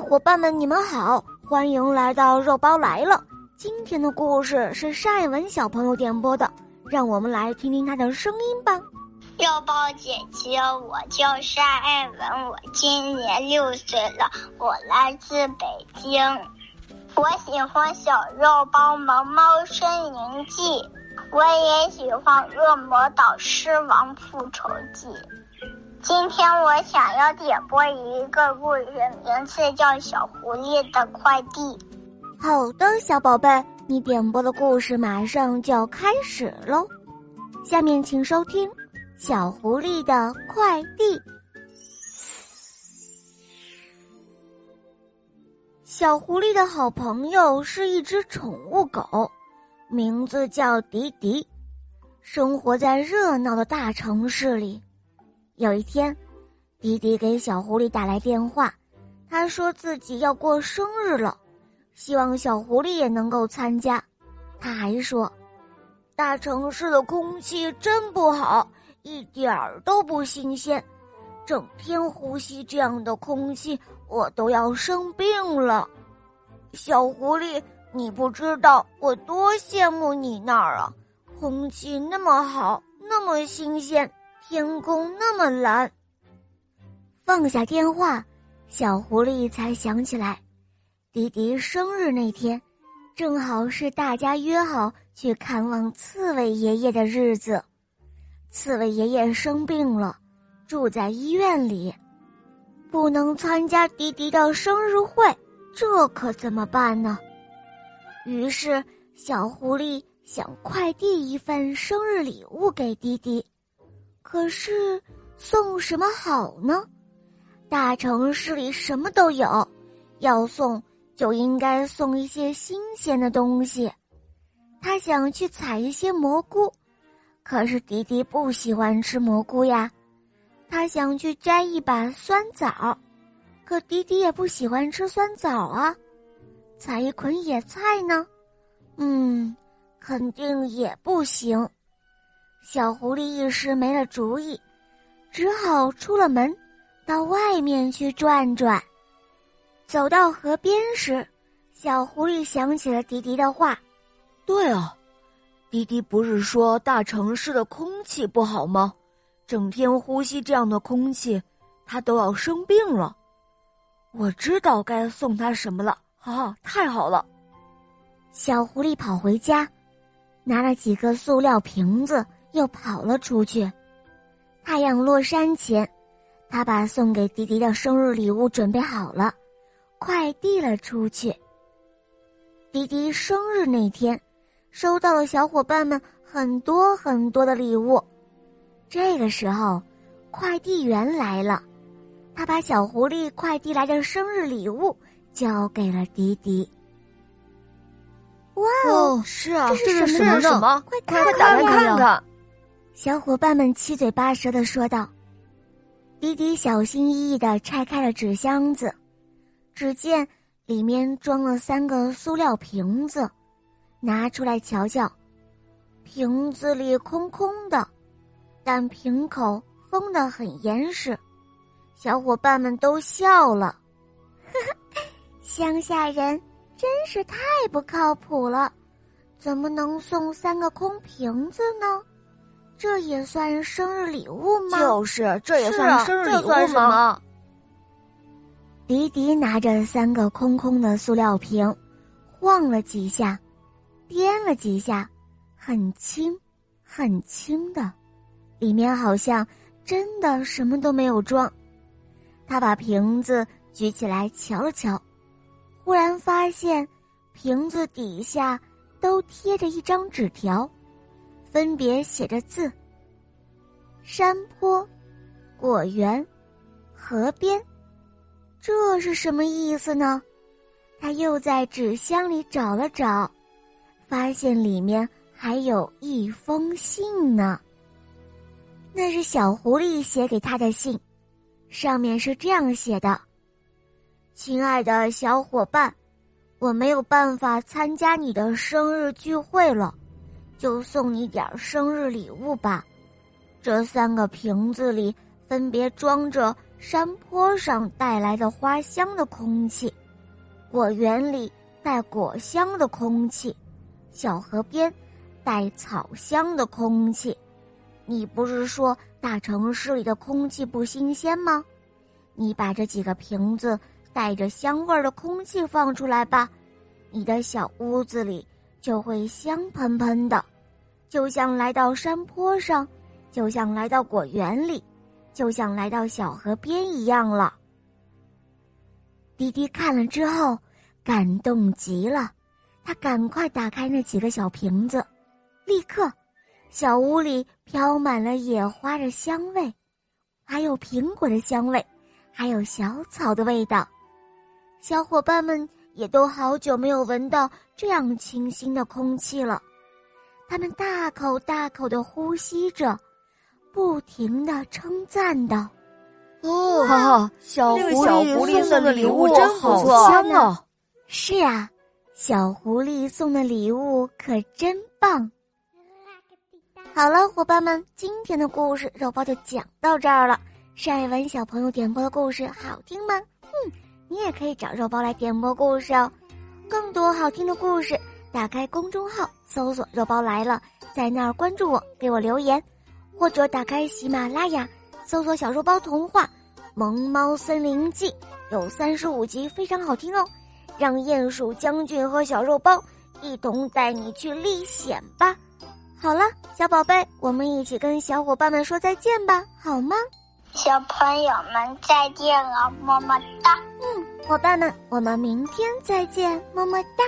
伙伴们，你们好，欢迎来到肉包来了。今天的故事是单爱文小朋友点播的，让我们来听听他的声音吧。肉包姐姐，我叫单爱文，我今年六岁了，我来自北京。我喜欢小肉包《萌猫森林记》，我也喜欢《恶魔岛狮王复仇记》。今天我想要点播一个故事，名字叫《小狐狸的快递》。好的，小宝贝，你点播的故事马上就要开始喽。下面请收听《小狐狸的快递》。小狐狸的好朋友是一只宠物狗，名字叫迪迪，生活在热闹的大城市里。有一天，迪迪给小狐狸打来电话，他说自己要过生日了，希望小狐狸也能够参加。他还说，大城市的空气真不好，一点儿都不新鲜，整天呼吸这样的空气，我都要生病了。小狐狸，你不知道我多羡慕你那儿啊，空气那么好，那么新鲜。天空那么蓝。放下电话，小狐狸才想起来，迪迪生日那天，正好是大家约好去看望刺猬爷爷的日子。刺猬爷爷生病了，住在医院里，不能参加迪迪的生日会，这可怎么办呢？于是，小狐狸想快递一份生日礼物给迪迪。可是送什么好呢？大城市里什么都有，要送就应该送一些新鲜的东西。他想去采一些蘑菇，可是迪迪不喜欢吃蘑菇呀。他想去摘一把酸枣，可迪迪也不喜欢吃酸枣啊。采一捆野菜呢？嗯，肯定也不行。小狐狸一时没了主意，只好出了门，到外面去转转。走到河边时，小狐狸想起了迪迪的话：“对啊，迪迪不是说大城市的空气不好吗？整天呼吸这样的空气，他都要生病了。我知道该送他什么了，啊，太好了！”小狐狸跑回家，拿了几个塑料瓶子。又跑了出去。太阳落山前，他把送给迪迪的生日礼物准备好了，快递了出去。迪迪生日那天，收到了小伙伴们很多很多的礼物。这个时候，快递员来了，他把小狐狸快递来的生日礼物交给了迪迪。哇哦，是啊，这是什么呢？快快打开看看！小伙伴们七嘴八舌的说道：“迪迪小心翼翼的拆开了纸箱子，只见里面装了三个塑料瓶子，拿出来瞧瞧，瓶子里空空的，但瓶口封得很严实。小伙伴们都笑了，乡下人真是太不靠谱了，怎么能送三个空瓶子呢？”这也算生日礼物吗？就是，这也算生日礼物吗？迪迪拿着三个空空的塑料瓶，晃了几下，颠了几下，很轻，很轻的，里面好像真的什么都没有装。他把瓶子举起来瞧了瞧，忽然发现瓶子底下都贴着一张纸条。分别写着字。山坡、果园、河边，这是什么意思呢？他又在纸箱里找了找，发现里面还有一封信呢。那是小狐狸写给他的信，上面是这样写的：“亲爱的小伙伴，我没有办法参加你的生日聚会了。”就送你点生日礼物吧，这三个瓶子里分别装着山坡上带来的花香的空气，果园里带果香的空气，小河边带草香的空气。你不是说大城市里的空气不新鲜吗？你把这几个瓶子带着香味儿的空气放出来吧，你的小屋子里就会香喷喷的，就像来到山坡上，就像来到果园里，就像来到小河边一样了。滴滴看了之后，感动极了，他赶快打开那几个小瓶子，立刻。小屋里飘满了野花的香味，还有苹果的香味，还有小草的味道。小伙伴们也都好久没有闻到这样清新的空气了。他们大口大口的呼吸着，不停的称赞道：“哦，哈哈小狐狸送的礼物真好香啊！是啊，小狐狸送的礼物可真棒。”好了，伙伴们，今天的故事肉包就讲到这儿了。晒文小朋友点播的故事好听吗？嗯，你也可以找肉包来点播故事哦。更多好听的故事，打开公众号搜索“肉包来了”，在那儿关注我，给我留言，或者打开喜马拉雅搜索“小肉包童话·萌猫森林记”，有三十五集，非常好听哦。让鼹鼠将军和小肉包一同带你去历险吧。好了，小宝贝，我们一起跟小伙伴们说再见吧，好吗？小朋友们再见了，么么哒。嗯，伙伴们，我们明天再见，么么哒。